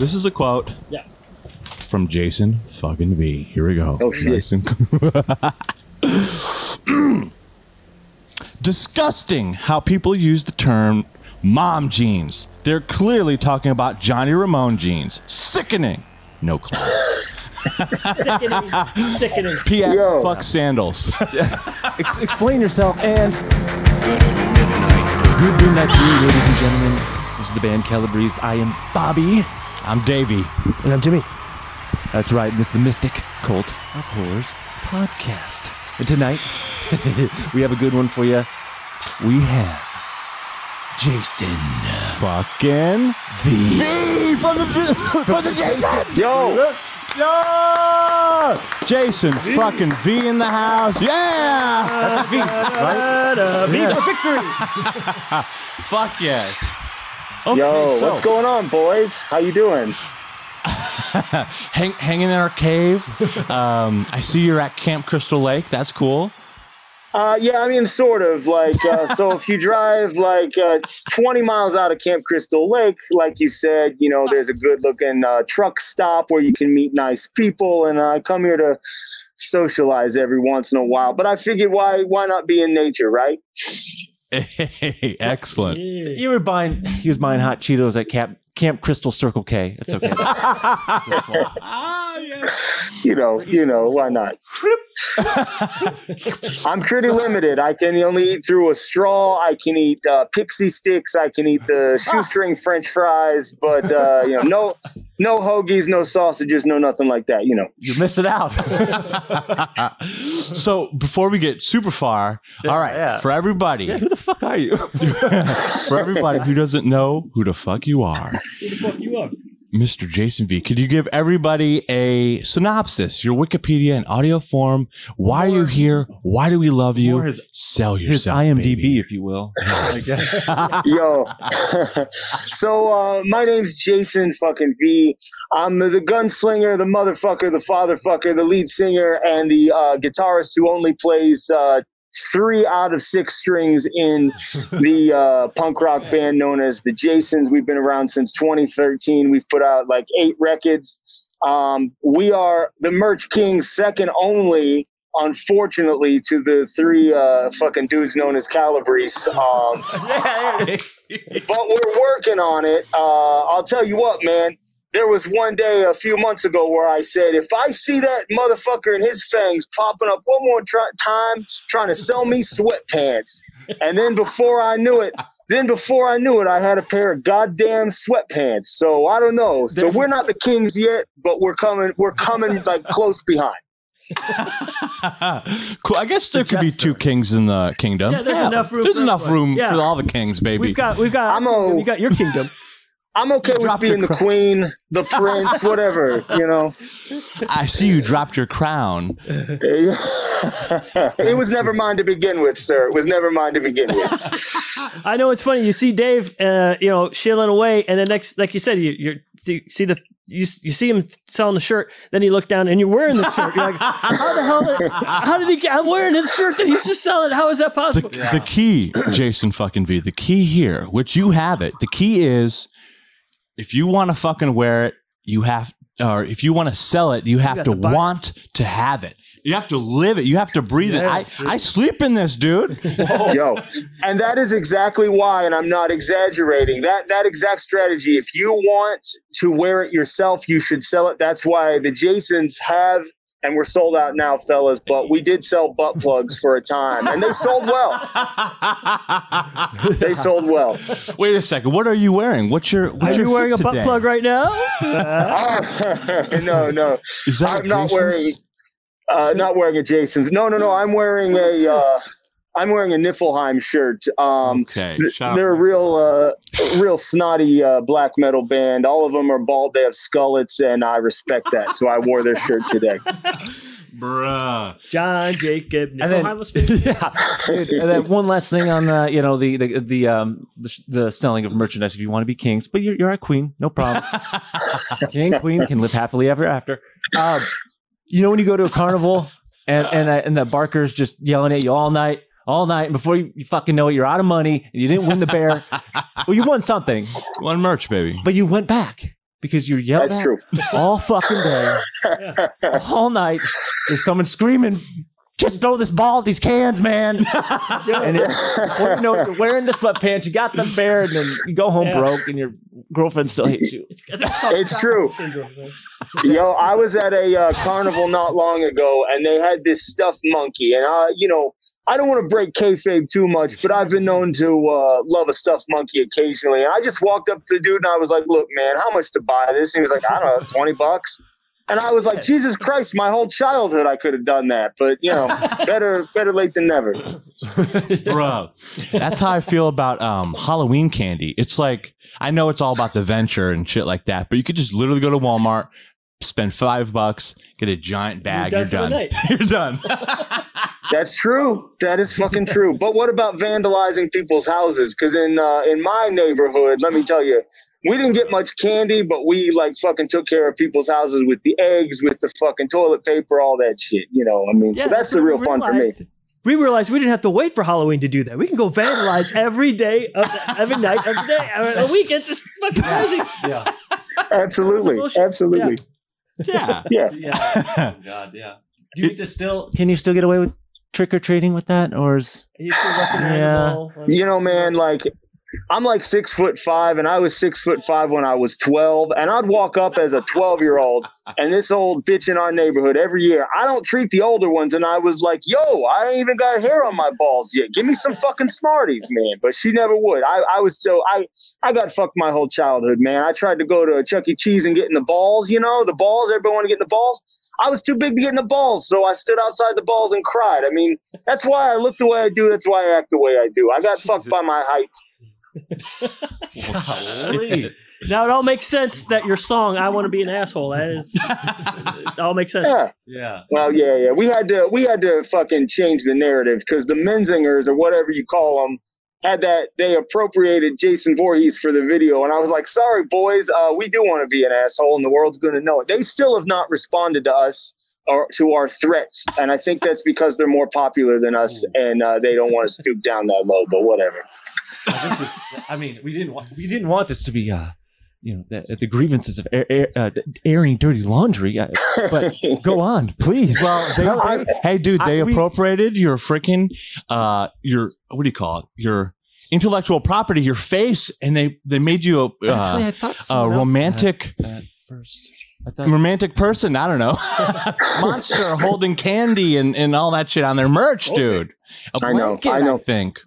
This is a quote. Yeah. From Jason fucking V. Here we go. Oh, shit. Nice and- Disgusting how people use the term mom jeans. They're clearly talking about Johnny Ramone jeans. Sickening. No clue. Sickening. Sickening. P.S. Yo. Fuck sandals. Ex- explain yourself and good midnight to you, ladies and gentlemen. This is the band Calabrese. I am Bobby. I'm Davey. And I'm Jimmy. That's right. This is the Mystic Cult of Horrors podcast. And tonight, we have a good one for you. We have Jason Fucking V. V from the from the Jasons. Yo, Yeah! Jason fucking V in the house. Yeah! That's a V, right? V for victory. Fuck yes. Okay, yo, so, what's going on, boys? How you doing? Hang, hanging in our cave. Um, I see you're at Camp Crystal Lake. That's cool. Uh, yeah, I mean, sort of like. Uh, so if you drive like uh, 20 miles out of Camp Crystal Lake, like you said, you know, there's a good-looking uh, truck stop where you can meet nice people, and I come here to socialize every once in a while. But I figured, why why not be in nature, right? Hey, excellent. Yeah. You were buying, he was buying hot Cheetos at Camp, Camp Crystal Circle K. It's okay. yeah. You know, you know, why not? I'm pretty limited. I can only eat through a straw. I can eat uh, pixie sticks. I can eat the shoestring French fries, but uh, you know, no, no hoagies, no sausages, no nothing like that. You know. You're missing out. so before we get super far, all right, yeah. for everybody, yeah, who the fuck are you? for everybody who doesn't know who the fuck you are, Who the fuck you are? Mr. Jason V, could you give everybody a synopsis, your Wikipedia in audio form? Why are you here? Why do we love you? his- Sell His yourself. IMDb, baby. if you will. Like that. Yo, so uh, my name's Jason fucking V. I'm the gunslinger, the motherfucker, the fatherfucker, the lead singer, and the uh, guitarist who only plays uh, three out of six strings in the uh, punk rock band known as the Jasons. We've been around since 2013. We've put out like eight records. Um, we are the Merch Kings, second only. Unfortunately, to the three uh, fucking dudes known as Calabrese, um, but we're working on it. Uh, I'll tell you what, man. There was one day a few months ago where I said, if I see that motherfucker and his fangs popping up one more try- time trying to sell me sweatpants, and then before I knew it, then before I knew it, I had a pair of goddamn sweatpants. So I don't know. So we're not the kings yet, but we're coming. We're coming like close behind. cool. I guess there could be two kings in the kingdom. Yeah, there's enough room There's for enough everyone. room Yeah. for all the kings, baby. We've got, we've got, I'm our a- kingdom. you got your kingdom. I'm okay with being the queen, the prince, whatever. You know. I see you dropped your crown. it was never mine to begin with, sir. It was never mine to begin with. I know it's funny. You see Dave, uh, you know, shilling away, and then next, like you said, you you see, see the you, you see him selling the shirt. Then you look down, and you're wearing the shirt. You're like, how the hell? Did, how did he get? I'm wearing his shirt that he's just selling. How is that The, possible? the key, Jason fucking V, the key here, which you have it, the key is if you want to fucking wear it, you have, or if you want to sell it, you have got to to buy- want to have it. You have to live it. You have to breathe Yeah, it. I, I sleep in this, dude. Yo, and that is exactly why, and I'm not exaggerating. That that exact strategy. If you want to wear it yourself, you should sell it. That's why the Jasons have, and we're sold out now, fellas. But we did sell butt plugs for a time, and they sold well. They sold well. Wait a second. What are you wearing? What's your? What's Are your you wearing a fit butt today? plug right now? Oh, no, no. Is that a I'm not Jason's? wearing uh, not wearing a Jason's. No, no, no. I'm wearing a uh, I'm wearing a Niflheim shirt. Um, Okay. th- they're a real uh, real snotty uh, black metal band. All of them are bald. They have skullets, and I respect that. So I wore their shirt today. Bruh. John Jacob And then, yeah. And then one last thing on the, you know, the the the um the, the selling of merchandise. If you want to be kings, but you're you're a queen, no problem. King queen can live happily ever after. Um, you know when you go to a carnival and and uh, and the barker's just yelling at you all night. All night, before you, you fucking know it, you're out of money and you didn't win the bear. well, you won something, One merch, baby. but you went back because you're yelled That's true. all fucking day, all night. There's someone screaming, "Just throw this ball at these cans, man!" and it, before you know it, you're wearing the sweatpants, you got them bare, and then you go home Yeah. broke, and your girlfriend still hates you. It's true. Yo, I was at a uh, carnival not long ago, and they had this stuffed monkey, and I, you know, I don't want to break kayfabe too much, but I've been known to uh, love a stuffed monkey occasionally. And I just walked up to the dude, and I was like, "Look, man, how much to buy this?" And he was like, "I don't know, twenty bucks." And I was like, "Jesus Christ, my whole childhood, I could have done that, but you know, better, better late than never." bro. That's how I feel about um, Halloween candy. It's like I know it's all about the venture and shit like that, but you could just literally go to Walmart, spend five bucks, get a giant bag, You're you're done done. You're done. That's true. That is fucking true. But what about vandalizing people's houses? Because in uh, in my neighborhood, let me tell you, we didn't get much candy, but we like fucking took care of people's houses with the eggs, with the fucking toilet paper, all that shit. You know, I mean, so that's the real fun for me. We realized we didn't have to wait for Halloween to do that. We can go vandalize every day, of every night of the day, a week. It's just fucking crazy. Yeah, Absolutely, absolutely. yeah. Yeah. yeah. Oh god, yeah. Do you just still? Can you still get away with trick or treating with that, or is You Yeah. them all. I mean, You know, man, like I'm like six foot five, and I was six foot five when I was 12. And I'd walk up as a 12 year old, and this old bitch in our neighborhood every year. I don't treat the older ones, and I was like, "Yo, I ain't even got hair on my balls yet. Give me some fucking Smarties, man." But she never would. I, I was so I I got fucked my whole childhood, man. I tried to go to a Chuck E. Cheese and get in the balls. You know, the balls. Everybody want to get in the balls. I was too big to get in the balls, so I stood outside the balls and cried. I mean, that's why I look the way I do. That's why I act the way I do. I got fucked by my height. Now it all makes sense that your song "I Want to Be an Asshole" that is, it all makes sense. Yeah. yeah. Well, yeah, yeah. We had to we had to fucking change the narrative because the Menzingers or whatever you call them had that they appropriated Jason Voorhees for the video, and I was like, sorry, boys, uh, we do want to be an asshole, and the world's going to know it. They still have not responded to us or to our threats, and I think that's because they're more popular than us, and uh, they don't want to stoop down that low. But whatever. This is, I mean, we didn't want we didn't want this to be, uh, you know, the, the grievances of air, air, uh, airing dirty laundry. Uh, but go on, please. Well, they, No, I- hey, dude, they I- we- appropriated your freaking, uh, your what do you call it? Your intellectual property, your face, and they they made you a, Actually, uh, I thought a romantic that first. I thought romantic person. I don't know, monster holding candy and and all that shit on their merch, dude. A I know, blanket, I know. think.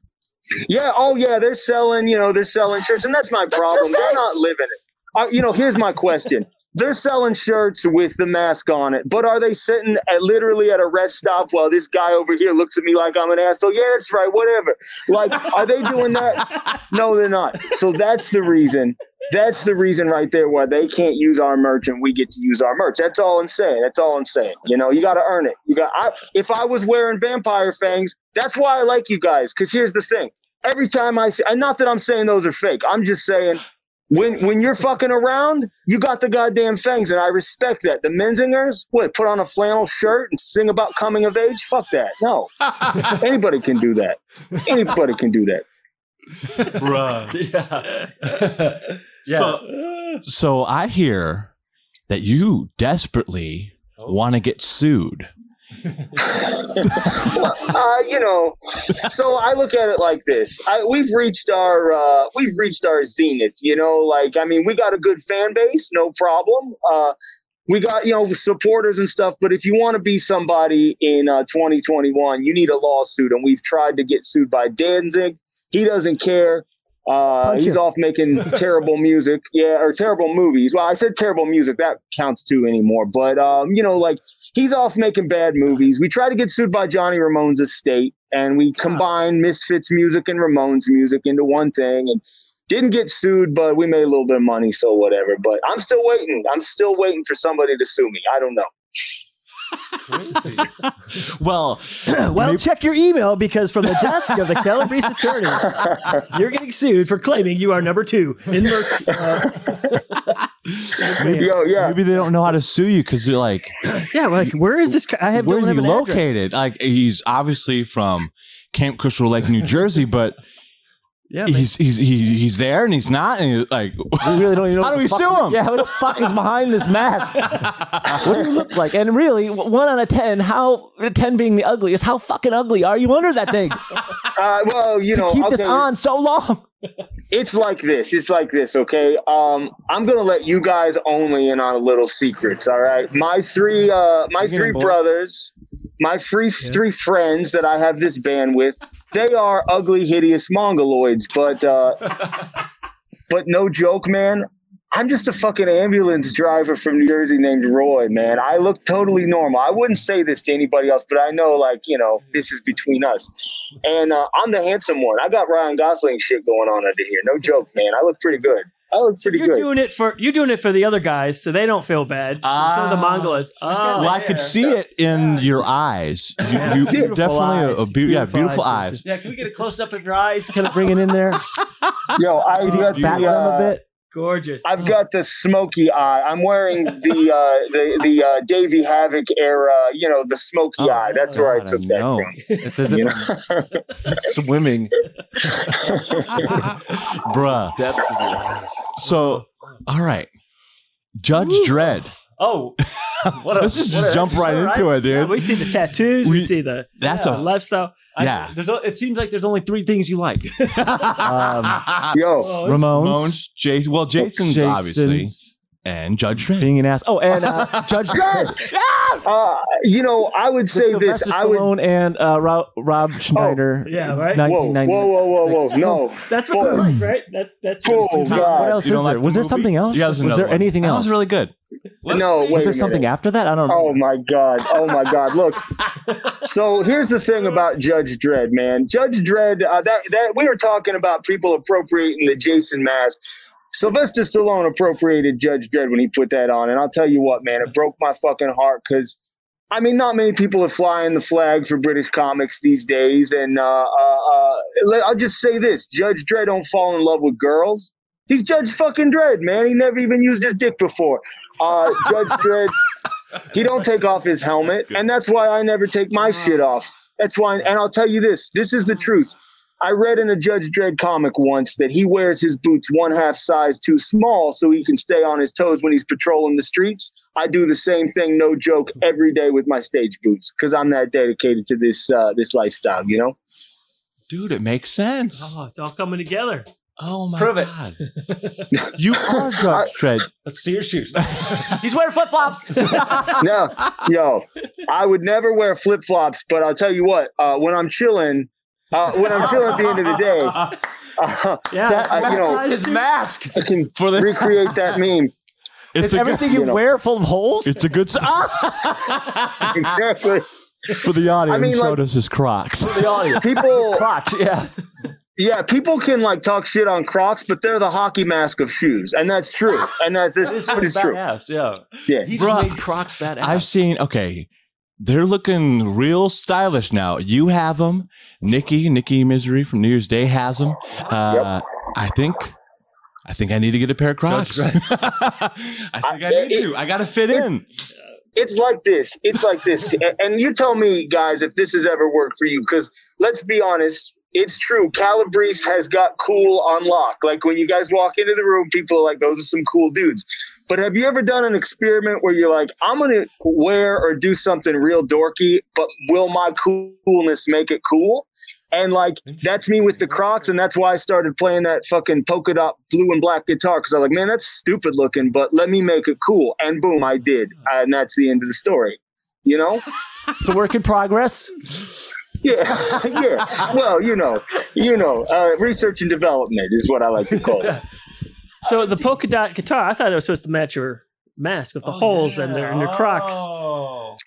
Yeah. Oh, yeah. They're selling. You know, they're selling shirts, and that's my problem. They're not living it. Uh, you know, here's my question. They're selling shirts with the mask on it, but are they sitting at literally at a rest stop while this guy over here looks at me like I'm an asshole? Yeah, that's right. Whatever. Like, are they doing that? No, they're not. So that's the reason. That's the reason right there why they can't use our merch and we get to use our merch. That's all I'm saying. That's all I'm saying. You know, you got to earn it. You got. I, if I was wearing vampire fangs, that's why I like you guys. Because here's the thing: every time I see, and not that I'm saying those are fake. I'm just saying when when you're fucking around, you got the goddamn fangs, and I respect that. The Menzingers, what, put on a flannel shirt and sing about coming of age? Fuck that. No, anybody can do that. Anybody can do that. Bruh. yeah. yeah. So, so I hear that you desperately oh. want to get sued. Uh, you know, so I look at it like this: I, we've reached our uh, we've reached our zenith. You know, like I mean, we got a good fan base, no problem. Uh, we got you know supporters and stuff. But if you want to be somebody in uh, 2021, you need a lawsuit, and we've tried to get sued by Danzig. He doesn't care. Uh, he's off making terrible music, yeah, or terrible movies. Well, I said terrible music. That counts too anymore. But um, you know, like he's off making bad movies. We tried to get sued by Johnny Ramone's estate, and we combined Misfits music and Ramones music into one thing, and didn't get sued, but we made a little bit of money, so whatever. But I'm still waiting. I'm still waiting for somebody to sue me. I don't know. Crazy. Well, well, maybe- check your email because from the desk of the Calabrese attorney, you're getting sued for claiming you are number two in merch. Uh, Yo, oh, yeah. maybe they don't know how to sue you because they're like, yeah, like where is this? I have where don't is have he an address. located? Like he's obviously from Camp Crystal Lake, New Jersey, but Yeah, man. he's he's he, he's there and he's not, and he's like, We really don't even know. How do we fuck- sue him? Yeah, who the fuck is behind this mask? what do you look like? And really, one out of ten, how ten being the ugliest, how fucking ugly are you under that thing Uh, well, you to know, keep okay, this on so long? it's like this. It's like this, okay? Um, I'm gonna let you guys only in on a little secrets, all right? My three uh my Bring it in, three boys. brothers, my three three friends that I have this band with, they are ugly, hideous mongoloids, but uh but no joke, man. I'm just a fucking ambulance driver from New Jersey named Roy, man. I look totally normal. I wouldn't say this to anybody else, but I know, like, you know, this is between us. And uh, I'm the handsome one. I got Ryan Gosling shit going on under here. No joke, man. I look pretty good. I look pretty you're good. doing it for you're doing it for the other guys, so they don't feel bad. Ah. Some of the Mongols. Oh, well, I could see it in your eyes. You, Yeah. you Beautiful definitely a, a eyes. beau- yeah, Beautiful beautiful eyes, eyes. Yeah, can we get a close up of your eyes? Kind of bring it in there. Yo, I Can you got back the, them a uh, bit? Gorgeous. I've got the smoky eye. I'm wearing the uh, the the uh, Davey Havok era. You know, the smoky Oh, eye. That's where I took I that know. from. It's as You if swimming Bruh. depths of your eyes. So, all right. Judge Dredd. Oh, what a, Let's just what a- jump right all right. into it, Yeah, dude. we see the tattoos. We, We- see the That's yeah, a lifestyle. I- Yeah. there's o- it seems like there's only three things you like. Um, Yo, Oh, Ramones, Ramones, Jay, well, Jason's, obviously, Jason's and Judge Dredd. being an ass. Oh, and uh, Judge Dredd. uh, you know, I would say With this. Sylvester I would. And uh, Rob, Rob Schneider. Yeah, right? Whoa, whoa, whoa, whoa, whoa! No, That's what Boy. they like, right? That's that's Oh, what- God. What else You don't is like there? the Was there movie? something else? Yeah, there's was there one. anything else? That was really good. no. Wait was a there something after that? I don't know. Oh my god! Oh my god! Look. So here's the thing about Judge Dredd, man. Judge Dredd. Uh, that that we were talking about people appropriating the Jason mask. Sylvester Stallone appropriated Judge Dredd when he put that on, and I'll tell you what, man, it broke my fucking heart because. I mean, not many people are flying the flag for British comics these days, and uh, uh, uh, I'll just say this: Judge Dredd don't fall in love with girls. He's Judge fucking Dredd, man. He never even used his dick before. Uh, Judge Dredd, he don't take off his helmet, and that's why I never take my shit off. That's why, and I'll tell you this: this is the truth. I read in a Judge Dredd comic once that he wears his boots one half size too small so he can stay on his toes when he's patrolling the streets. I do the same thing, no joke, every day with my stage boots because I'm that dedicated to this uh, this lifestyle. You know. Dude, it makes sense. Oh, it's all coming together. Oh my Prove it. god. you are Judge Dredd. Let's see your shoes. He's wearing flip flops. No, yo, I would never wear flip flops, but I'll tell you what, uh, when I'm chilling, uh, when I'm chilling at the end of the day, uh, Yeah, That, I- you know- that's his mask. I can For the recreate that meme. it's, It's everything good, you, you know. wear full of holes. it's a good s-! Exactly. for the audience. I mean, he showed like- us his Crocs. For the audience. People, Crocs, yeah. yeah, people can like talk shit on Crocs, but they're the hockey mask of shoes, and that's true. And that's this, It's but it's true. badass, yeah. Yeah. He just Bruh. made Crocs badass. I've seen. Okay, they're looking real stylish now. You have them. Nikki, Nikki Misery from New Year's Day has them. Uh, I think. I think I need to get a pair of Crocs. I think I, I- need it- to. I got to fit it's- in. It's like this. It's like this. And you tell me, guys, if this has ever worked for you, because let's be honest, it's true. Calabrese has got cool on lock. Like when you guys walk into the room, people are like, those are some cool dudes. But have you ever done an experiment where you're like, I'm going to wear or do something real dorky, but will my coolness make it cool? And like, that's me with the Crocs. And that's why I started playing that fucking polka dot blue and black guitar. Cause I was like, man, that's stupid looking, but let me make it cool. And boom, I did. And that's the end of the story. You know? It's a work in progress. Yeah. yeah. Well, you know, you know, uh, research and development is what I like to call it. So the polka dot guitar, I thought it was supposed to match your mask with the holes and their and your Crocs.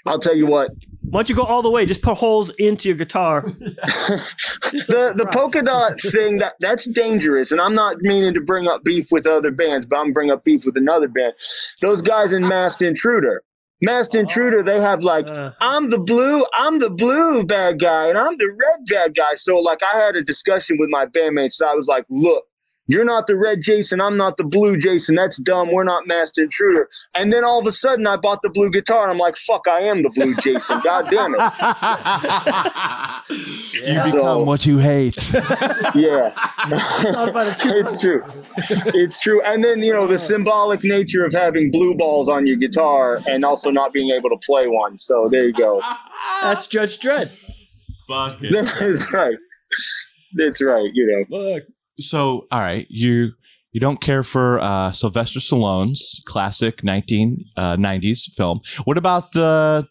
I'll tell you what, Why don't you go all the way? Just put holes into your guitar. The the polka dot thing that that's dangerous and i'm not meaning to bring up beef with other bands but i'm bring up beef with another band. Those guys in masked intruder. Masked intruder they have like Uh, i'm the blue i'm the blue bad guy and i'm the red bad guy. So like i had a discussion with my bandmates and i was like look You're not the red Jason. I'm not the blue Jason. That's dumb. We're not Masked Intruder. And then all of a sudden, I bought the blue guitar, and I'm like, fuck, I am the blue Jason. God damn it. you So- become what you hate. Yeah. Thought about it too it's true. It's true. And then, you know, the symbolic nature of having blue balls on your guitar and also not being able to play one. So there you go. That's Judge Dredd. Fuck it. That's right. That's right. You know, Look. So, all right, you you don't care for uh, Sylvester Stallone's classic 1990s film. What about the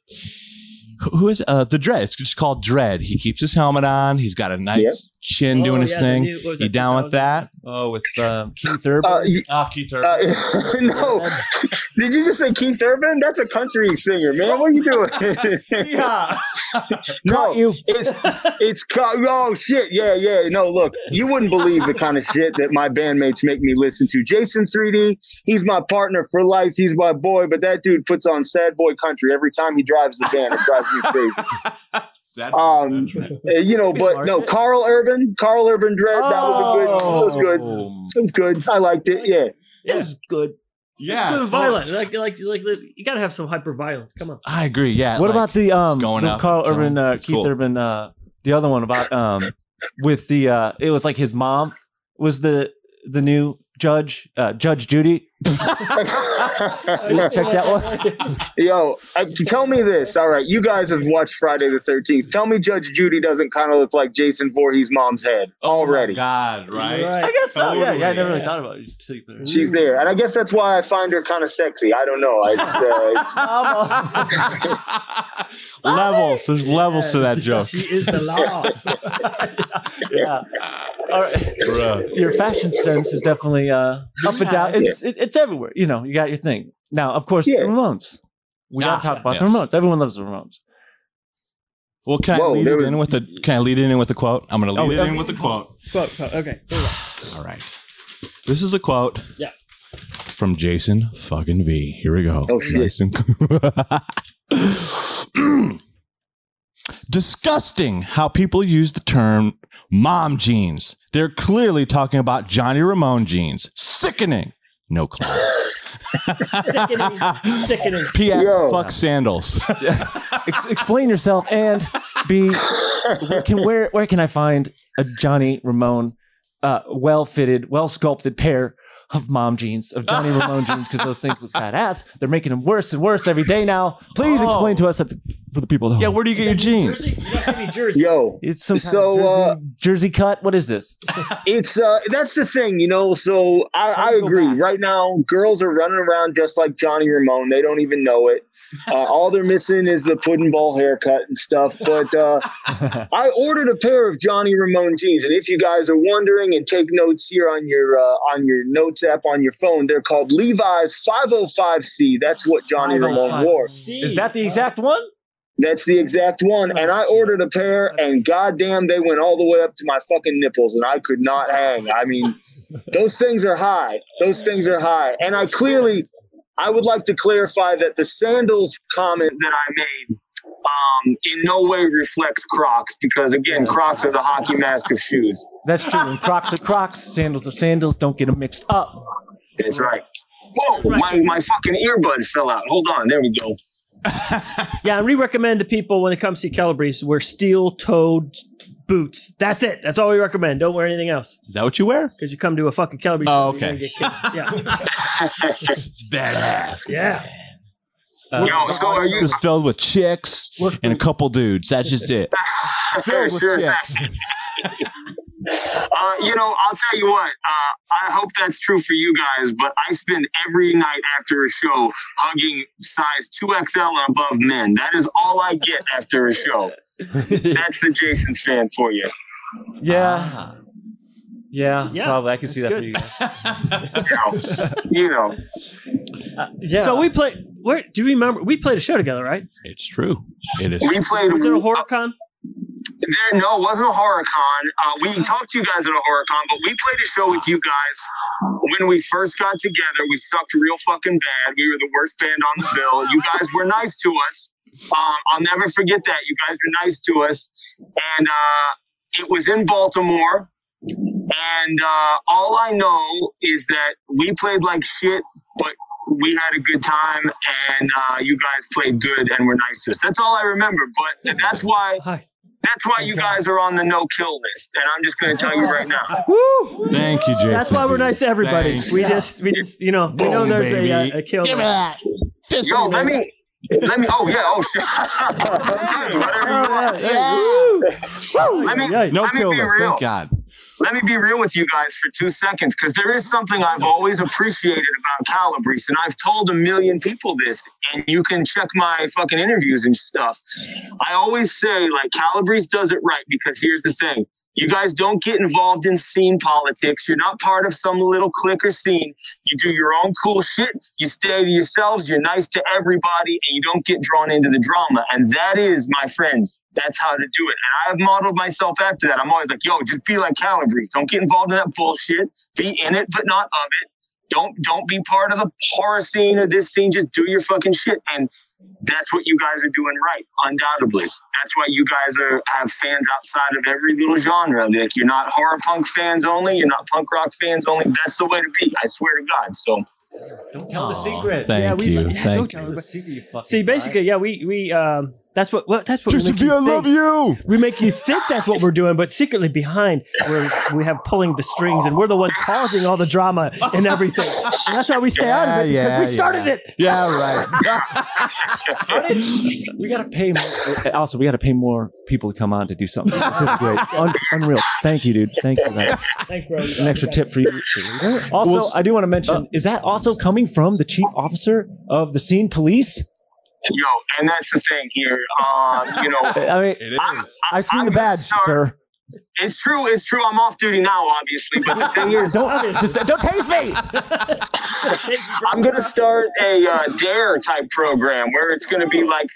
who is uh, the Dredd? It's just called Dredd. He keeps his helmet on. He's got a nice Yep. Chin Oh, doing his yeah, thing. new- you that, down with that? Oh, with um, Keith Urban. uh, y- Ah, Keith uh, no. Did you just say Keith Urban? That's a country singer, man. What are you doing? yeah. no, you. it's it's oh shit yeah yeah no look you wouldn't believe the kind of shit that my bandmates make me listen to jason 3d he's my partner for life he's my boy but that dude puts on sad boy country every time he drives the van. it drives me crazy Um, you know but no karl urban karl urban dredd that was a good that was good Oh. it was good i liked it yeah Yeah. It was good. yeah. Good and totally. violent. Like, like, like, you gotta have some hyper violence. Come on. I agree. Yeah. What like- about the um going the out Karl and. Urban, uh, Keith Cool. Urban, uh, the other one about um with the uh, it was like his mom was the the new judge, uh, Judge Judy. Check that one. Yo, uh, tell me this. All right, you guys have watched Friday the Thirteenth. Tell me, Judge Judy doesn't kind of look like Jason Voorhees' mom's head already. Oh God, right? right? I guess so. Yeah, yeah. I never really Yeah. thought about it. until you. She's there, and I guess that's why I find her kind of sexy. I don't know. It's, uh, it's levels. There's levels to that joke. She is the law. yeah. All right. Bruh. Your fashion sense is definitely uh, up and down. It's it, it's everywhere. You know, you got your thing. Now, of course, Yeah. the Ramones. We got Ah, to talk about yes. the Ramones. Everyone loves the Ramones. Well, can I Whoa, lead there it was- in with the? Can I lead it in with a quote? I'm going to Oh, lead it okay. in with a quote. quote, quote. Okay. Here we go. All right. This is a quote. Yeah. From Jason fucking V. Here we go. Oh, shit. Nice and- Disgusting how people use the term mom jeans. They're clearly talking about Johnny Ramone jeans. Sickening. No clue. Sickening. Sickening. P.S. Yo. Fuck sandals. Ex- explain yourself and be where can where where can I find a Johnny Ramone uh, well fitted, well sculpted pair of mom jeans of Johnny Ramone jeans because those things look badass. They're making them worse and worse every day now. Please Oh. explain to us at the, for the people. At home. yeah, where do you get your jeans? Jersey? You gotta give me Jersey. yo, it's some kind So, of jersey, uh, jersey cut. What is this? it's uh, that's the thing, you know. So I, I do you go agree. back? Right now, girls are running around just like Johnny Ramone. They don't even know it. Uh, all they're missing is the pudding ball haircut and stuff. But uh, I ordered a pair of Johnny Ramone jeans, and if you guys are wondering and take notes here on your uh, on your notes app on your phone, they're called Levi's 505C. That's what Johnny Ramone wore. Is that the exact one? That's the exact one. And I ordered a pair, and goddamn, they went all the way up to my fucking nipples, and I could not hang. I mean, those things are high. Those things are high. And I clearly, I would like to clarify that the sandals comment that I made um, in no way reflects Crocs, because again, Crocs are the hockey mask of shoes. That's true. And Crocs are Crocs, sandals are sandals. Don't get them mixed up. That's right. Whoa, my, my fucking earbud fell out. Hold on. There we go. Yeah, and we recommend to people when it comes to Calabrese wear steel-toed boots. That's it. That's all we recommend. Don't wear anything else Is that what you wear? because you come to a fucking Calabrese. Oh, show, you're okay. gonna get kicked. Yeah, It's badass. yeah. Uh, Yo, so are This you? is filled with chicks and a couple dudes. That's just it. Filled with sure. chicks. Uh, you know, I'll tell you what. Uh, I hope that's true for you guys, but I spend every night after a show hugging size 2XL and above men. That is all I get after a show. That's the Jason fan for you. yeah, Ah. yeah, Yeah, Probably, I can see that that's for you guys. You know, Uh, yeah. So we played. Where do you remember? We played a show together, right? It's true. It is. we played. Was there a horror con? There, no, it wasn't a horror con. Uh, we talked to you guys at a horror con, but we played a show with you guys when we first got together. We sucked real fucking bad. We were the worst band on the bill. You guys were nice to us. Um, I'll never forget that. You guys were nice to us, and uh, it was in Baltimore. And uh, all I know is that we played like shit, but we had a good time, and uh, you guys played good and were nice to us. That's all I remember. But that's why Hi. that's why you guys are on the no kill list. And I'm just going to tell you right now. Woo! Thank you, Jason. That's why we're nice to everybody. Thank We you. just, we just, you know, we know there's a, uh, a kill. Give me that. Fist Yo, me, let me. Let me. Oh yeah. Oh shit. Hey, whatever you want. Oh, Let me. yeah. No let me be list. real. Thank God. let me be real with you guys for two seconds because there is something I've always appreciated about Calabrese, and I've told a million people this, and you can check my fucking interviews and stuff. I always say, like, Calabrese does it right because here's the thing. You guys don't get involved in scene politics. You're not part of some little clique or scene. You do your own cool shit. You stay to yourselves. You're nice to everybody, and you don't get drawn into the drama. And that is, my friends, that's how to do it. And I have modeled myself after that. I'm always like, yo, just be like Calabrese. Don't get involved in that bullshit. Be in it, but not of it. Don't don't be part of the horror scene or this scene. Just do your fucking shit. And that's what you guys are doing right, undoubtedly. That's why you guys are have fans outside of every little genre. Like you're not horror punk fans only. You're not punk rock fans only. That's the way to be. I swear to God. So Don't tell the secret. Thank Yeah, we- you. yeah, thank don't you. tell The secret, you fucking See, guy. basically, yeah, we we um, that's what, what that's what we V, you I love you. We make you think that's what we're doing, but secretly behind, we're, we have pulling the strings, and we're the ones causing all the drama and everything. And that's how we stay out of it Yeah, because yeah, we started yeah. it. Yeah, right. we gotta pay more. Eh, also, we gotta pay more people to come on to do something. This is great, Un- unreal. Thank you, dude. Thank you. For that. Thanks, bro. An extra tip for you. Also, I do want to mention: uh, is that also coming from the chief officer of the scene police? Yo, and that's the thing here. Um, you know, I mean, It I'm- is. I've seen I'm the badge, start- sir. it's true. It's true. I'm off duty now, obviously. But the thing is, Don't just don't taste me. I'm going to start a uh, DARE type program where it's going to be like,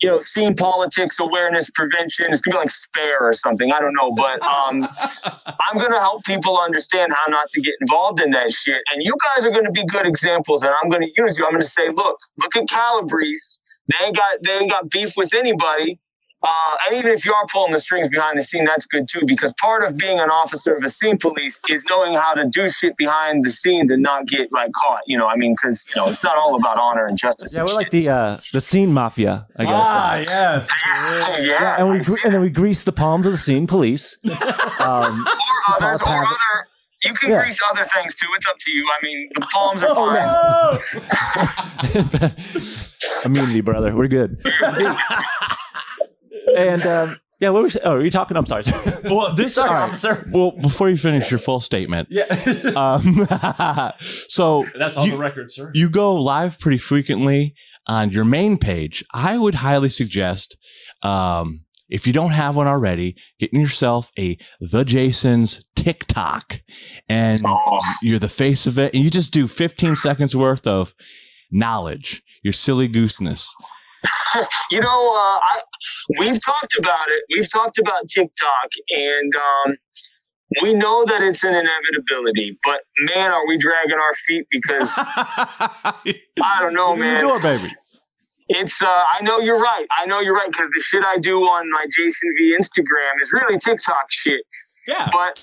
you know, scene politics, awareness, prevention. It's going to be like SPARE or something. I don't know. But um, I'm going to help people understand how not to get involved in that shit. And you guys are going to be good examples. And I'm going to use you. I'm going to say, look, look at Calabrese. They ain't got they ain't got beef with anybody. Uh, and even if you are pulling the strings behind the scene, that's good too, because part of being an officer of a scene police is knowing how to do shit behind the scenes and not get like caught. You know, I mean, because you know it's not all about honor and justice. Yeah, and we're like the uh, the scene mafia, I guess. Ah, yes. yeah, yeah, and we gre- and then we grease the palms of the scene police. Um, or others, or other. You can Yeah. grease other things too. It's up to you. I mean, the palms are Oh, fine. yeah. Immunity, brother. We're good. and um, yeah, what were we, oh, are you talking? I'm sorry. sorry. Well, this Sorry, all right. officer. Well, before you finish your full statement, Yeah, um, so that's on the record, sir. you go live pretty frequently on your main page. I would highly suggest, um, if you don't have one already, getting yourself a The Jason's TikTok, and Oh, you're the face of it, and you just do 15 seconds worth of knowledge, your silly gooseness. you know, uh, I, we've talked about it. We've talked about TikTok, and um, we know that it's an inevitability. But man, are we dragging our feet because I don't know, Open the man. door, baby. It's uh, I know you're right. I know you're right because the shit I do on my Jason V Instagram is really TikTok shit. Yeah. But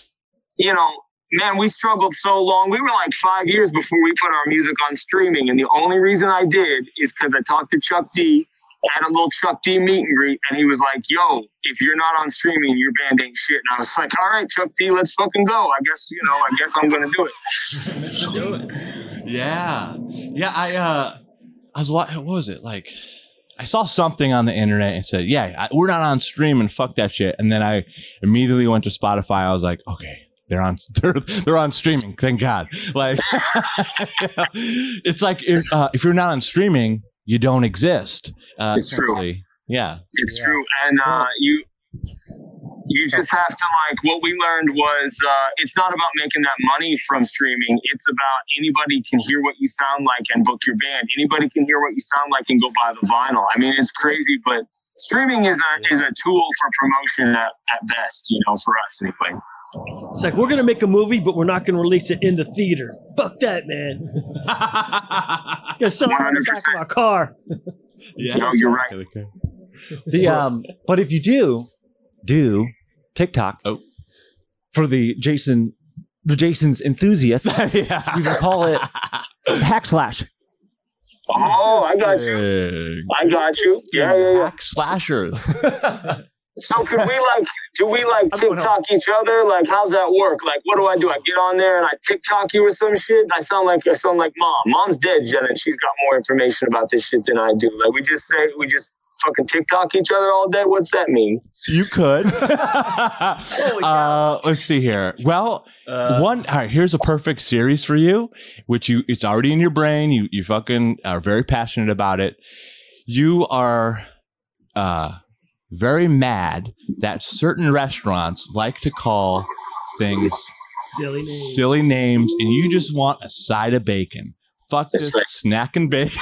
you know, man, we struggled so long. We were like five years before we put our music on streaming, and the only reason I did is because I talked to Chuck D. Had a little Chuck D meet and greet, and he was like, "Yo, if you're not on streaming, your band ain't shit." And I was like, "All right, Chuck D, let's fucking go. I guess you know, I guess I'm gonna do it." Yeah. Yeah. I, uh, I was, wa- what was it? Like, I saw something on the internet and said, yeah, I, we're not on stream and fuck that shit. And then I immediately went to Spotify. I was like, okay. They're on. They're, they're on streaming. Thank God. Like, it's like if uh, if you're not on streaming, you don't exist. Uh, It's true. Yeah. It's true, and uh, you you just have to like what we learned was uh, it's not about making that money from streaming. It's about anybody can hear what you sound like and book your band. Anybody can hear what you sound like and go buy the vinyl. I mean, it's crazy, but streaming is a is a tool for promotion at, at best. You know, for us anyway. It's like we're gonna make a movie, but we're not gonna release it in the theater. Fuck that, man. It's gonna sell it on the back of our car. yeah. No, you're right. The um, but if you do do TikTok Oh. for the Jason the Jason's enthusiasts, Yeah. we can call it hack slash. Oh, I got you. I got you. Yeah, yeah, yeah. Hack slashers. So could we like do we like TikTok each other? Like how's that work? Like what do I do? I get on there and I TikTok you with some shit. I sound like I sound like mom. Mom's dead, Jen, and she's got more information about this shit than I do. Like we just say we just fucking TikTok each other all day. What's that mean? You could. uh, let's see here. Well, Uh, one. All right. Here's a perfect series for you, which you it's already in your brain. You you fucking are very passionate about it. You are uh very mad that certain restaurants like to call things Silly name. silly names, and you just want a side of bacon. Fuck this right. snack and bacon.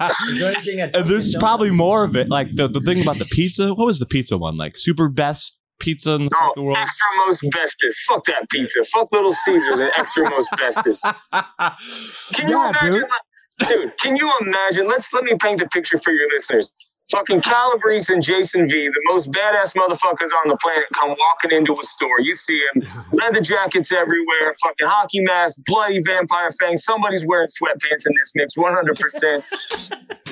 This is there anything at And there's probably more of it. Like the, the thing about the pizza. What was the pizza one? Like super best pizza in the Oh, world. extra most bestest. Fuck that pizza. Fuck Little Caesars and extra most bestest. Can you Yeah, imagine, dude. like- dude? Can you imagine? Let's let me paint the picture for your listeners. Fucking Calabrese and Jason V, the most badass motherfuckers on the planet, come walking into a store. You see them, leather jackets everywhere, fucking hockey mask, bloody vampire fangs. Somebody's wearing sweatpants in this mix, 100%.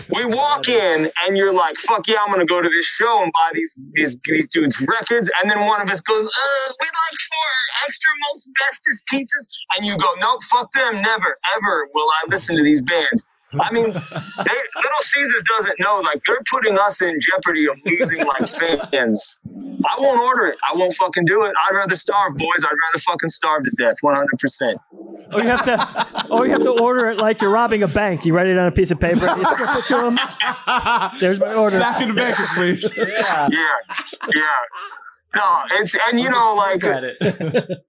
we walk in, and you're like, "Fuck yeah, I'm gonna go to this show and buy these these these dudes' records." And then one of us goes, uh, "We like four extra most bestest pizzas," and you go, "Nope, fuck them, never ever will I listen to these bands." I mean, they, Little Caesars doesn't know. Like they're putting us in jeopardy of losing like fans. I won't order it. I won't fucking do it. I'd rather starve, boys. I'd rather fucking starve to death. One hundred percent. Or you have to, or you have to order it like you're robbing a bank. You write it on a piece of paper. You slip it to them. There's my order. Back in the bank, please. yeah. Yeah, yeah. No, it's and you know like Look at it.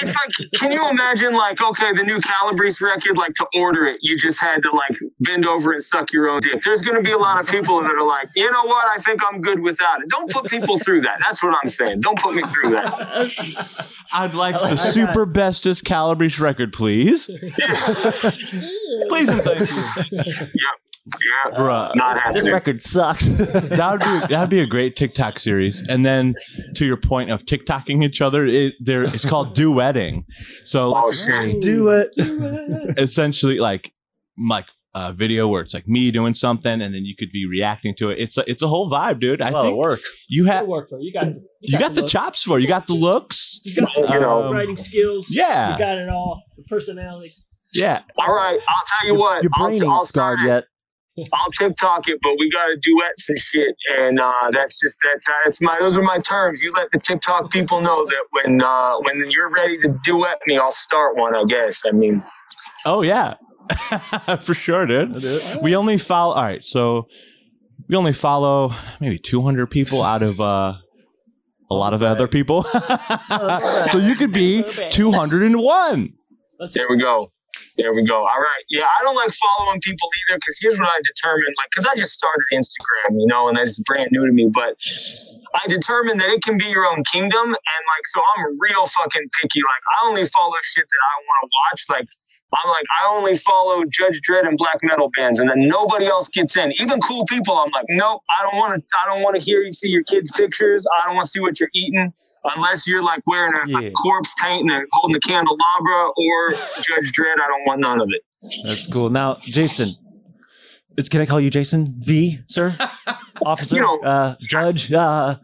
It's like can you imagine like okay the new Calabrese record like to order it you just had to like bend over and suck your own dick. There's going to be a lot of people that are like you know what I think I'm good without it. Don't put people through that. That's what I'm saying. Don't put me through that. I'd like the like super bestest Calabrese record, please. please and thank you. Yeah, Bruh. not This record sucks. That would be that would be a great TikTok series. And then to your point of TikToking each other, it there it's called duetting. So Oh shit. Do it. essentially like like a video where it's like me doing something and then you could be reacting to it. It's a it's a whole vibe, dude. I well, think work. you have work for you. You got. you got the look. chops for it. You got the looks. You got You know. Um, writing skills. yeah. You got it all. The personality. Yeah. All right, I'll tell you what. Your I'll, brain I'll ain't start scarred it. yet. I'll TikTok it, but we got to duet some shit, and uh, that's just that's that's my those are my terms. You let the TikTok people know that when uh, when you're ready to duet me, I'll start one. I guess. I mean, Oh yeah. for sure, dude. We only follow all right, so we only follow maybe 200 people out of uh a lot of other people. so you could be 201. Let's there we go. There we go. All right. Yeah, I don't like following people either because here's what I determined. Like, because I just started Instagram, you know, and it's brand new to me. But I determined that it can be your own kingdom, and like, so I'm real fucking picky. Like, I only follow shit that I want to watch. Like, I'm like, I only follow Judge Dredd and black metal bands, and then nobody else gets in. Even cool people, I'm like, nope, I don't want to. I don't want to hear you see your kids' pictures. I don't want to see what you're eating unless you're like wearing a, a corpse paint and holding the candelabra or Judge Dredd. I don't want none of it. That's cool. Now, Jason, it's, can I call you Jason V, sir? Officer, You know- uh, judge. Uh,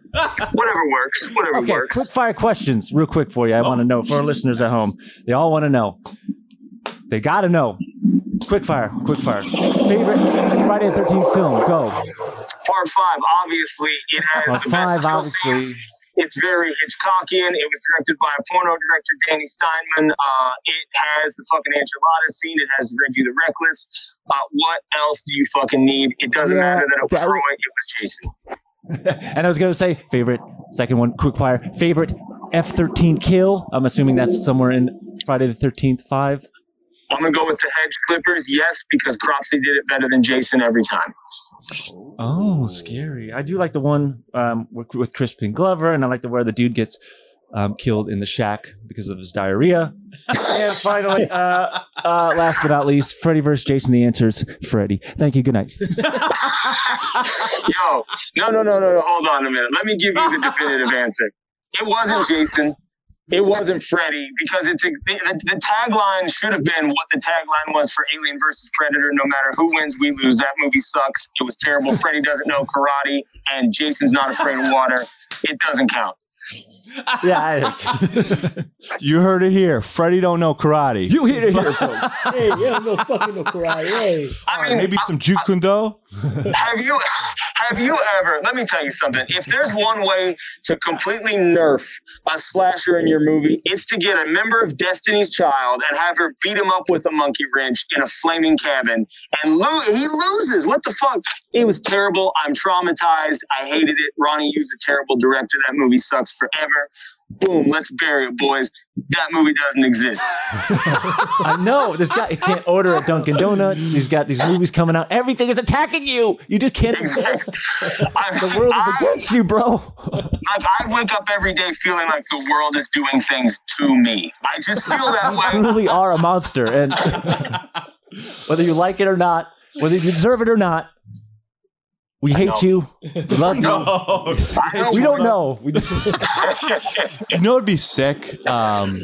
Whatever works. Whatever okay, works. quick fire questions, real quick for you. I want to know for our listeners at home. They all want to know. They got to know. Quick fire, quick fire. Favorite Friday the Thirteenth film? Go. Part five, obviously, it has Part the best five, kill obviously. scenes. It's very Hitchcockian. It was directed by a porno director, Danny Steinmann. Uh, it has the fucking enchilada scene. It has Reggie the Reckless. Uh, what else do you fucking need? It doesn't Yeah, matter that it was that Troy. w- It was Jason. and I was going to say favorite. Second one, quick fire. Favorite F thirteen kill. I'm assuming that's somewhere in Friday the Thirteenth Five. I'm gonna go with the hedge clippers, yes, because Cropsy did it better than Jason every time. Oh, scary! I do like the one um, with, with Crispin Glover, and I like the where the dude gets um, killed in the shack because of his diarrhea. and finally, uh, uh, last but not least, Freddy versus Jason. The answers Freddy. Thank you. Good night. Yo, no, no, no, no, no. Hold on a minute. Let me give you the definitive answer. It wasn't Jason. It wasn't Freddy because it's a, the, the tagline should have been what the tagline was for Alien versus Predator. No matter who wins, we lose. That movie sucks. It was terrible. Freddy doesn't know karate, and Jason's not afraid of water. It doesn't count. Yeah, I, You heard it here. Freddie don't know karate. you hear it here, folks. hey, yeah, no fucking no karate. Hey. I mean, Maybe some jukundo. Have you have you ever let me tell you something. If there's one way to completely nerf a slasher in your movie it's to get a member of destiny's child and have her beat him up with a monkey wrench in a flaming cabin and lo- he loses. What the fuck? It was terrible. I'm traumatized. I hated it. Ronnie Yu's a terrible director. That movie sucks forever boom let's bury it boys that movie doesn't exist I know. This guy he can't order at Dunkin' Donuts. He's got these movies coming out. Everything is attacking you. You just can't exist. I- The world is I- against you, bro. like I wake up every day feeling like the world is doing things to me. I just feel that You way. truly are a monster, and whether you like it or not, whether you deserve it or not, we hate you. We love you. Know We don't know. We, you know it'd be sick um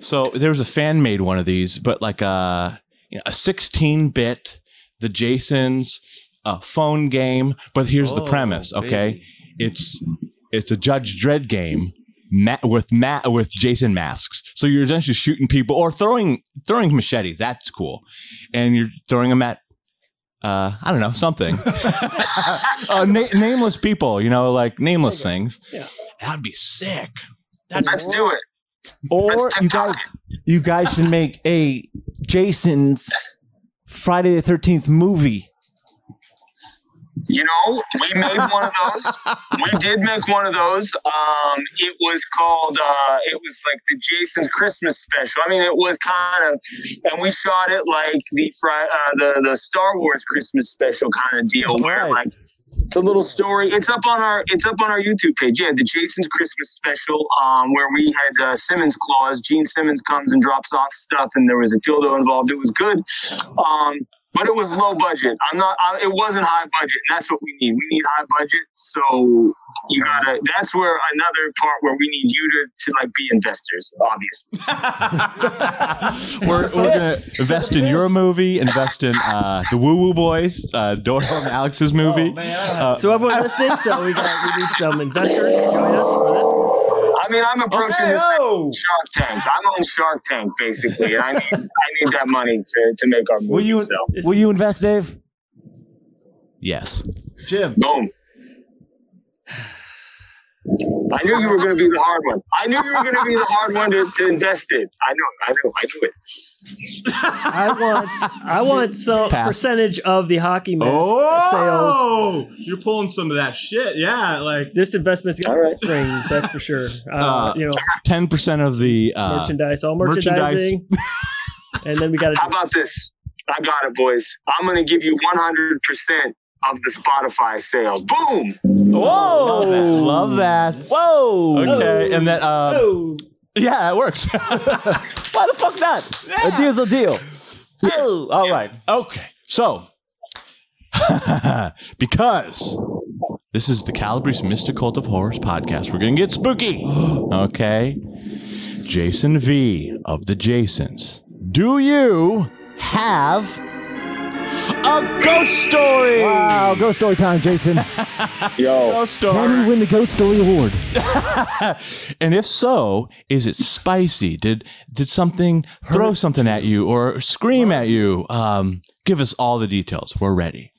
so there was a fan made one of these but like a a 16 bit the jasons uh, phone game but here's the Oh, premise okay baby. it's it's a Judge Dredd game ma- with ma- with jason masks so you're essentially shooting people or throwing throwing machetes that's cool and you're throwing them at uh, I don't know something. uh, na- nameless people, you know, like nameless Okay. things. Yeah. That'd be sick. Let's do it. or you guys, you guys should make a Jason's Friday the Thirteenth movie. You know, we made one of those. We did make one of those. Um, it was called. Uh, it was like the Jason's Christmas special. I mean, it was kind of, and we shot it like the uh, the the Star Wars Christmas special kind of deal, where Right. like it's a little story. It's up on our it's up on our YouTube page. Yeah, the Jason's Christmas special, um, where we had uh, Simmons Claus. Gene Simmons comes and drops off stuff, and there was a dildo involved. It was good. Um, but it was low budget. I'm not. I, it wasn't high budget, and that's what we need. We need high budget. So you gotta. That's where another part where we need you to to like be investors. Obviously, we're, we're gonna invest in your movie, invest in uh, the Woo Woo Boys, uh, Doyle and Alex's movie. Uh, So everyone listening, so we got we need some investors to join us for this. I mean, I'm approaching Okay, this oh. Shark Tank. I'm on Shark Tank basically, and I need I need that money to to make our movie. Will you so will you invest, Dave? yes. Jim. boom. I knew you were going to be the hard one. I knew you were going to be the hard one to, to invest in. I know. I know. I knew it. I want I want some Pass. percentage of the hockey mask Oh! sales. you're pulling some of that shit. Yeah, like This investment's got All right. strings, that's for sure. Uh, Uh, you know, ten percent of the uh, merchandise, all merchandise. merchandising, and then we got How about this? I got it, boys. I'm going to give you 100% of the Spotify sales. Boom. Love that. Love that. Whoa! Okay, and that. uh, yeah, it works. Why the fuck not? A deal's a deal. Oh, all right. Okay, so because this is the Calabrese Mystic Cult of Horrors podcast, we're gonna get spooky. Okay, Jason V of the Jasons. Do you have a ghost story? Wow, ghost story time, Jason. Yo. Ghost Can story. you win the ghost story award? and if so, is it spicy? Did did something throw something at you or scream at you? Um, give us all the details. We're ready.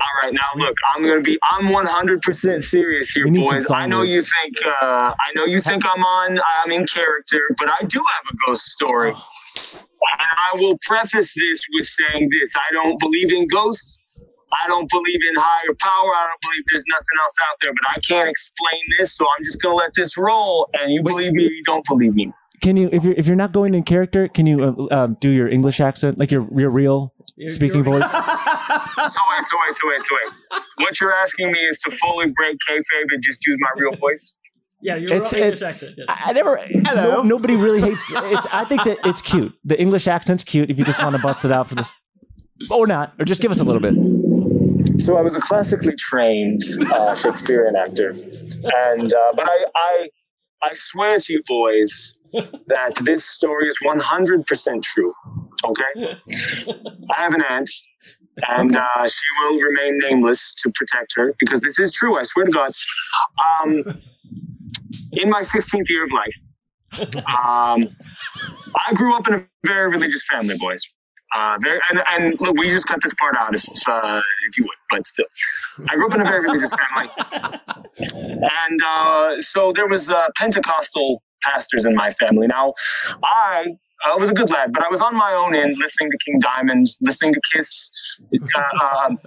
All right, now look, I'm gonna be. I'm 100% serious here, We need some boys. I know you think. Uh, I know you think I'm on. I'm in character, but I do have a ghost story, Oh. and I will preface this with saying this: I don't believe in ghosts. I don't believe in higher power. I don't believe there's nothing else out there. But I can't explain this, so I'm just gonna let this roll. And you believe me, you don't believe me. Can you, if you're if you're not going in character, can you uh, um, do your English accent, like your your real You're- speaking you're- voice? So wait, so wait, so wait, so wait. What you're asking me is to fully break kayfabe and just use my real voice. Yeah, you're It's English it's. accent. yeah. I I never. No, nobody really hates. It's. I think that it's cute. The English accent's cute. If you just want to bust it out for this, or not, or just give us a little bit. So I was a classically trained uh, Shakespearean actor, and uh, but I, I I swear to you, boys, that this story is 100% true. Okay? I have an aunt, and uh, she will remain nameless to protect her because this is true. I swear to God. Um, in my 16th year of life, um, I grew up in a very religious family, boys. Uh, very, and, and look, we just cut this part out if uh, if you would, but still, I grew up in a very religious family, and uh, so there was uh, Pentecostal pastors in my family. Now, I I was a good lad, but I was on my own end, listening to King Diamond, listening to Kiss, uh, um,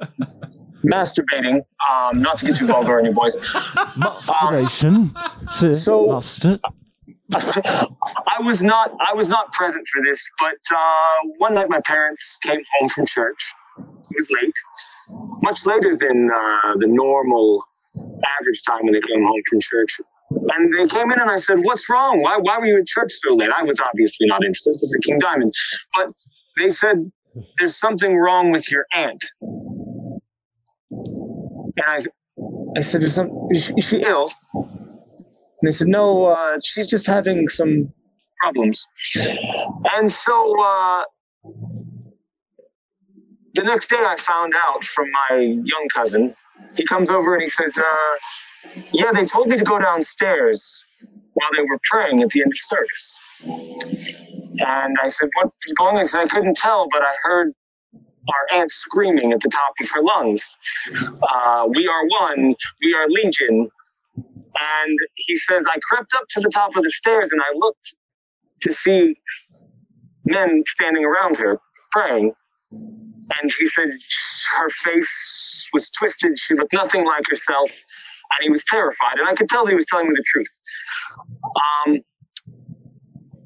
masturbating. Um, not to get too vulgar on you boys. Masturbation. Sir, so- master. I was not I was not present for this, but uh, one night my parents came home from church. It was late, much later than uh, the normal average time when they came home from church. And they came in and I said, "What's wrong? Why why were you at church so late?" I was obviously not interested. It's the King Diamond, but they said, "There's something wrong with your aunt." And I I said, "Is, some, is, she, is she ill?" And they said, no, uh, she's just having some problems. And so uh, the next day I found out from my young cousin. He comes over and he says, uh, yeah, they told me to go downstairs while they were praying at the end of service. And I said, what's going on? I couldn't tell, but I heard our aunt screaming at the top of her lungs. Uh, we are one, we are legion, and he says, I crept up to the top of the stairs and I looked to see men standing around her praying. And he said her face was twisted. She looked nothing like herself. And he was terrified. And I could tell he was telling me the truth. Um,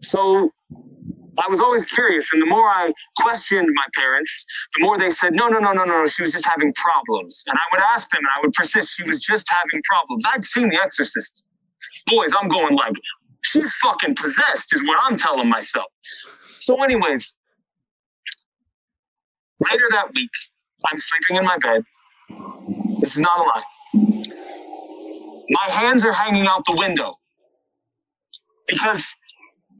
so I was always curious. And the more I questioned my parents, the more they said, no, no, no, no, no, she was just having problems. And I would ask them and I would persist, she was just having problems. I'd seen The Exorcist. Boys, I'm going like, she's fucking possessed, is what I'm telling myself. So, anyways, later that week, I'm sleeping in my bed. This is not a lie. My hands are hanging out the window because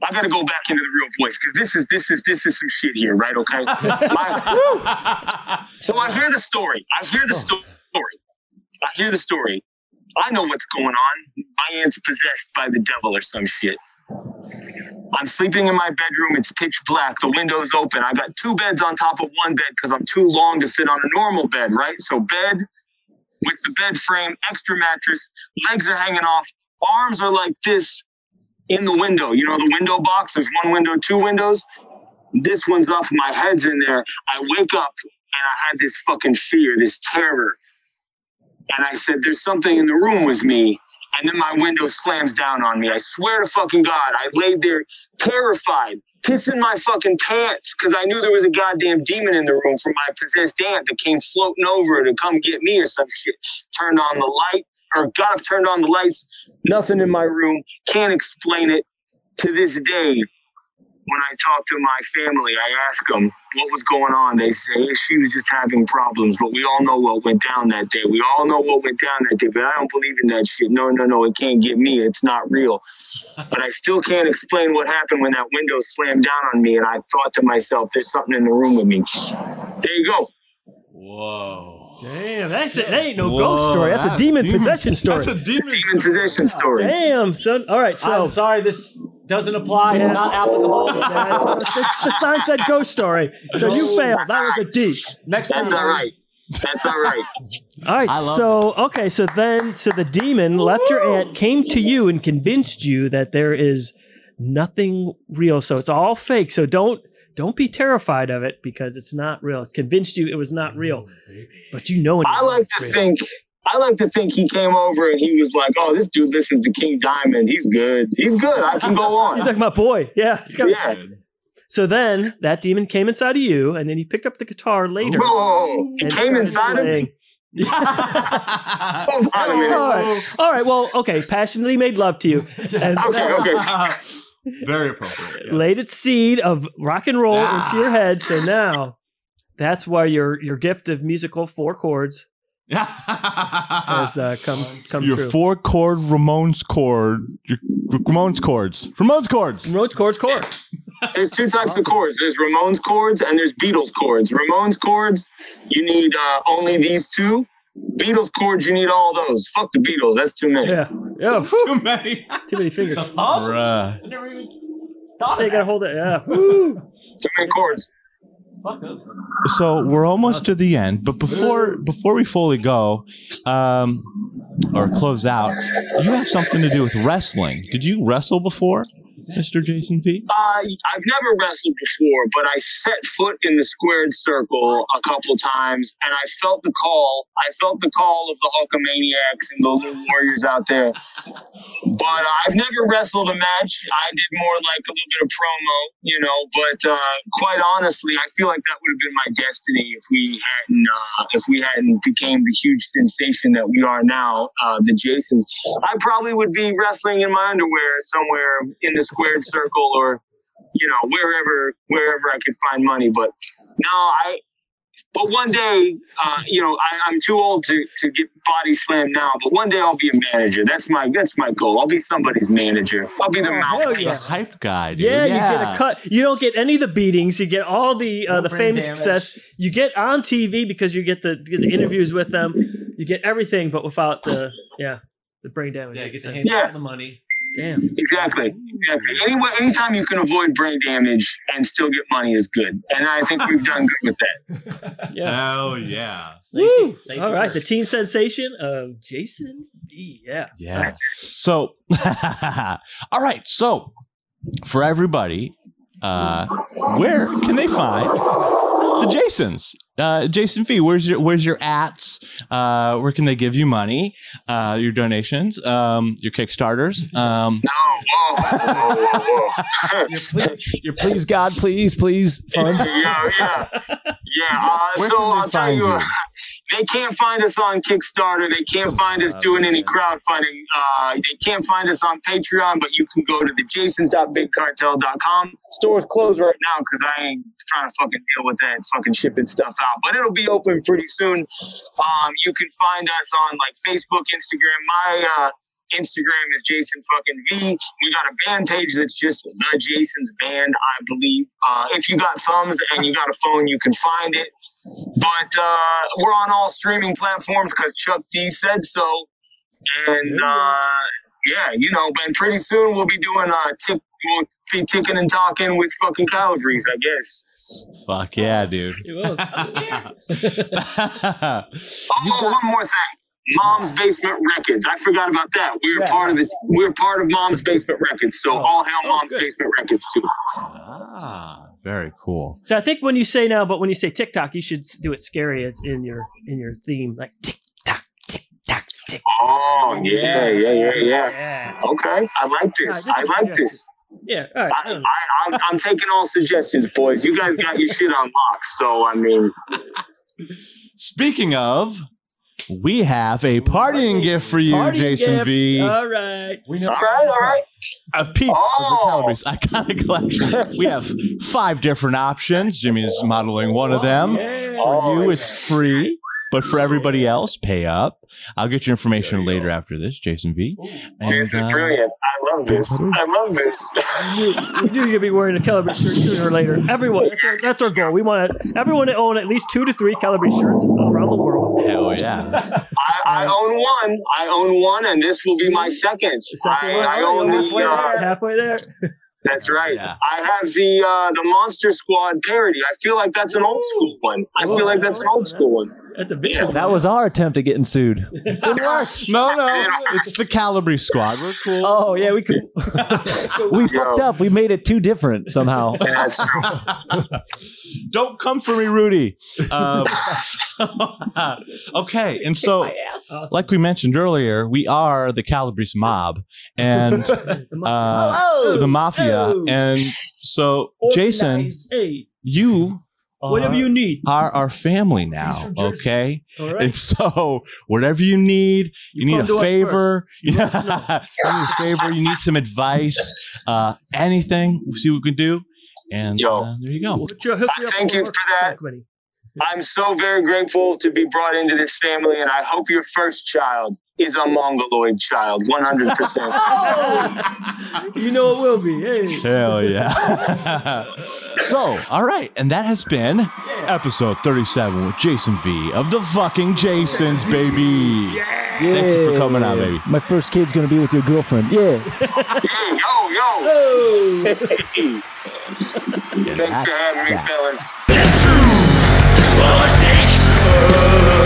I got to go back into the real voice because this is this is this is some shit here, right? Okay. My- so I hear the story. I hear the story. I hear the story. I know what's going on. My aunt's possessed by the devil or some shit. I'm sleeping in my bedroom. It's pitch black. The window's open. I got two beds on top of one bed because I'm too long to fit on a normal bed, right? So bed with the bed frame, extra mattress, legs are hanging off, arms are like this in the window. You know, the window box, there's one window, two windows. This one's off, my head's in there. I wake up and I had this fucking fear, this terror. And I said, There's something in the room with me. And then my window slams down on me. I swear to fucking God, I laid there terrified, pissing my fucking pants because I knew there was a goddamn demon in the room from my possessed aunt that came floating over to come get me or some shit. Turned on the light, or God turned on the lights. Nothing in my room. Can't explain it to this day. When I talk to my family, I ask them what was going on. They say she was just having problems, but we all know what went down that day. We all know what went down that day, but I don't believe in that shit. No, no, no, it can't get me. It's not real. But I still can't explain what happened when that window slammed down on me. And I thought to myself, there's something in the room with me. There you go. Whoa. Damn, that's it. That ain't no Whoa, ghost story. That's a demon, possession story. That's a demon. Demon possession story. Damn, son. All right, so I'm sorry, this doesn't apply. Yeah. It's not applicable. That's- that's- the sign said ghost story. So you failed. That was a D. Next time, That's all right. That's all right. All right, I love so okay, so then so the demon left your aunt, came to you and convinced you that there is nothing real. So it's all fake. So don't don't be terrified of it because it's not real. It's convinced you it was not real. But you know I like to real. think. I like to think he came over and he was like, "Oh, this dude listens to King Diamond. He's good. He's good. I can go on." He's like my boy. Yeah. yeah. So then that demon came inside of you, and then he picked up the guitar later. Whoa! He and came inside of me. playing. Hold on a minute. All right. All right. Well, okay. Passionately made love to you. And Okay, okay. Very appropriate. yeah. laid its seed of rock and roll Ah. into your head. So now that's why your your gift of musical four chords has uh, come come your true. four chord Ramones chord, your Ramones chords, Ramones chords. Ramones chords, chord. There's two types of chords. There's Ramones chords and there's Beatles chords. Ramones chords, you need uh, only these two. Beatles chords, you need all those. Fuck the Beatles. That's too many. Yeah, yeah. whew, Too many. too many fingers. Bruh. They gotta hold it. Yeah. Too many chords. So we're almost to the end, but before before we fully go, um, or close out, you have something to do with wrestling. Did you wrestle before, Mister Jason V? Uh, I've never wrestled before, but I set foot in the squared circle a couple times, and I felt the call. I felt the call of the Hulkamaniacs and the little warriors out there. But uh, I've never wrestled a match. I did more like a little bit of promo, you know. But uh, quite honestly, I feel like that would have been my destiny if we hadn't uh, if we hadn't became the huge sensation that we are now, uh, the Jasons. I probably would be wrestling in my underwear somewhere in the squared circle or you know wherever wherever I could find money. But no, I. But one day, uh, you know, I, I'm too old to, to get body slammed now. But one day I'll be a manager. That's my that's my goal. I'll be somebody's manager. I'll be the hell mouthpiece. The hype guy. Dude. Yeah, you get a cut. You don't get any of the beatings. You get all the uh, No the brain famous damage. success. You get on TV because you get the get the interviews with them. You get everything, but without the yeah the brain damage. Yeah, get to Damn. handle all the money. Damn. Exactly. Exactly. Anyway, anytime you can avoid brain damage and still get money is good. And I think we've done good with that. Yeah. Hell yeah. Woo! Safety All right, the first. teen sensation of Jason V. Yeah. Yeah. So, all right. So, for everybody, uh, where can they find the Jasons? Uh, Jason V, where's your where's your ats? Uh, where can they give you money? Uh, your donations, um, your Kickstarters. Um, No, whoa, whoa, whoa, whoa. Your please, your please, God, please, please fund. yeah, yeah, yeah. Uh, Where so can they I'll tell find you, you? uh, they can't find us on Kickstarter. They can't find us doing any crowdfunding. Uh, they can't find us on Patreon, but you can go to the jasons.bigcartel.com. Store's closed right now because I ain't trying to fucking deal with that fucking shipping stuff out. But it'll be open pretty soon. Um, you can find us on like Facebook, Instagram. My uh, Instagram is Jason fucking V. We got a band page that's just the Jason's band, I believe. Uh, if you got thumbs and you got a phone, you can find it. But uh, we're on all streaming platforms because Chuck D said so. And uh, yeah, you know, but pretty soon we'll be doing uh, tick, we'll be ticking and talking with fucking Calabrese, I guess. Fuck yeah, dude. It will. Oh, one more thing. Mom's Basement Records. I forgot about that. We were Yeah. part of the. We were part of Mom's Basement Records. So Oh. all hail Oh, Mom's good. Basement Records too. ah, very cool. So I think when you say now, but when you say TikTok, you should do it scary as in your in your theme, like tick tock, tick tock, tick. Oh yeah, yeah, yeah, yeah. Yeah. Okay, I like this. Yeah, I just- like yeah. this. Yeah. All right. I I, don't know. I, I'm, I'm taking all suggestions, boys. You guys got your shit on lock. So I mean, Speaking of, we have a partying gift for you, Party Jason gift. V. All right. We know. all right, all right. a piece Oh. of the oh. Calabrese iconic collection. we have five different options. Jimmy is modeling one of them. Yeah. For Oh, you, it's free, but for everybody else, pay up. I'll get your information later after this, Jason V. And, This is uh, brilliant. I love this. I love this. You, you knew you're gonna be wearing a Calibre shirt sooner or later. Everyone, that's our, that's our goal. We want everyone to own at least two to three Calibre shirts around the world. Hell yeah. I, I own one. I own one, and this will be my second. Second I, one, I oh, own you're the. halfway Uh, there. Halfway there. that's right. Yeah. I have the uh, the Monster Squad parody. I feel like that's an old school one. I feel like that's an old school one. That's a big Yeah. one. That was our attempt at getting sued. No, no. It's the Calabrese squad. We're cool. Oh yeah, we could. We Yo. fucked up. We made it too different somehow. That's true. Don't come for me, Rudy. Um, okay, and so Awesome. like we mentioned earlier, we are the Calabrese mob and uh, the mafia. Oh. And so, Jason, hey, you whatever you need. are our family now. Okay, All right. and so whatever you need, you, need a favor. You Yeah, let us know. you need a favor. You need some advice. Uh, anything. We'll see what we can do. And Yo. uh, there you go. We'll hook you up Thank you for that. Back money. I'm so very grateful to be brought into this family, and I hope your first child is a mongoloid child, 100%. You know it will be. Hey. Hell yeah. so, all right. And that has been episode 37 with Jason V of the fucking Jasons, baby. Yeah. Thank you for coming out, baby. My first kid's gonna be with your girlfriend. Yeah. Hey, yo, yo. Thanks for having me, fellas. Musik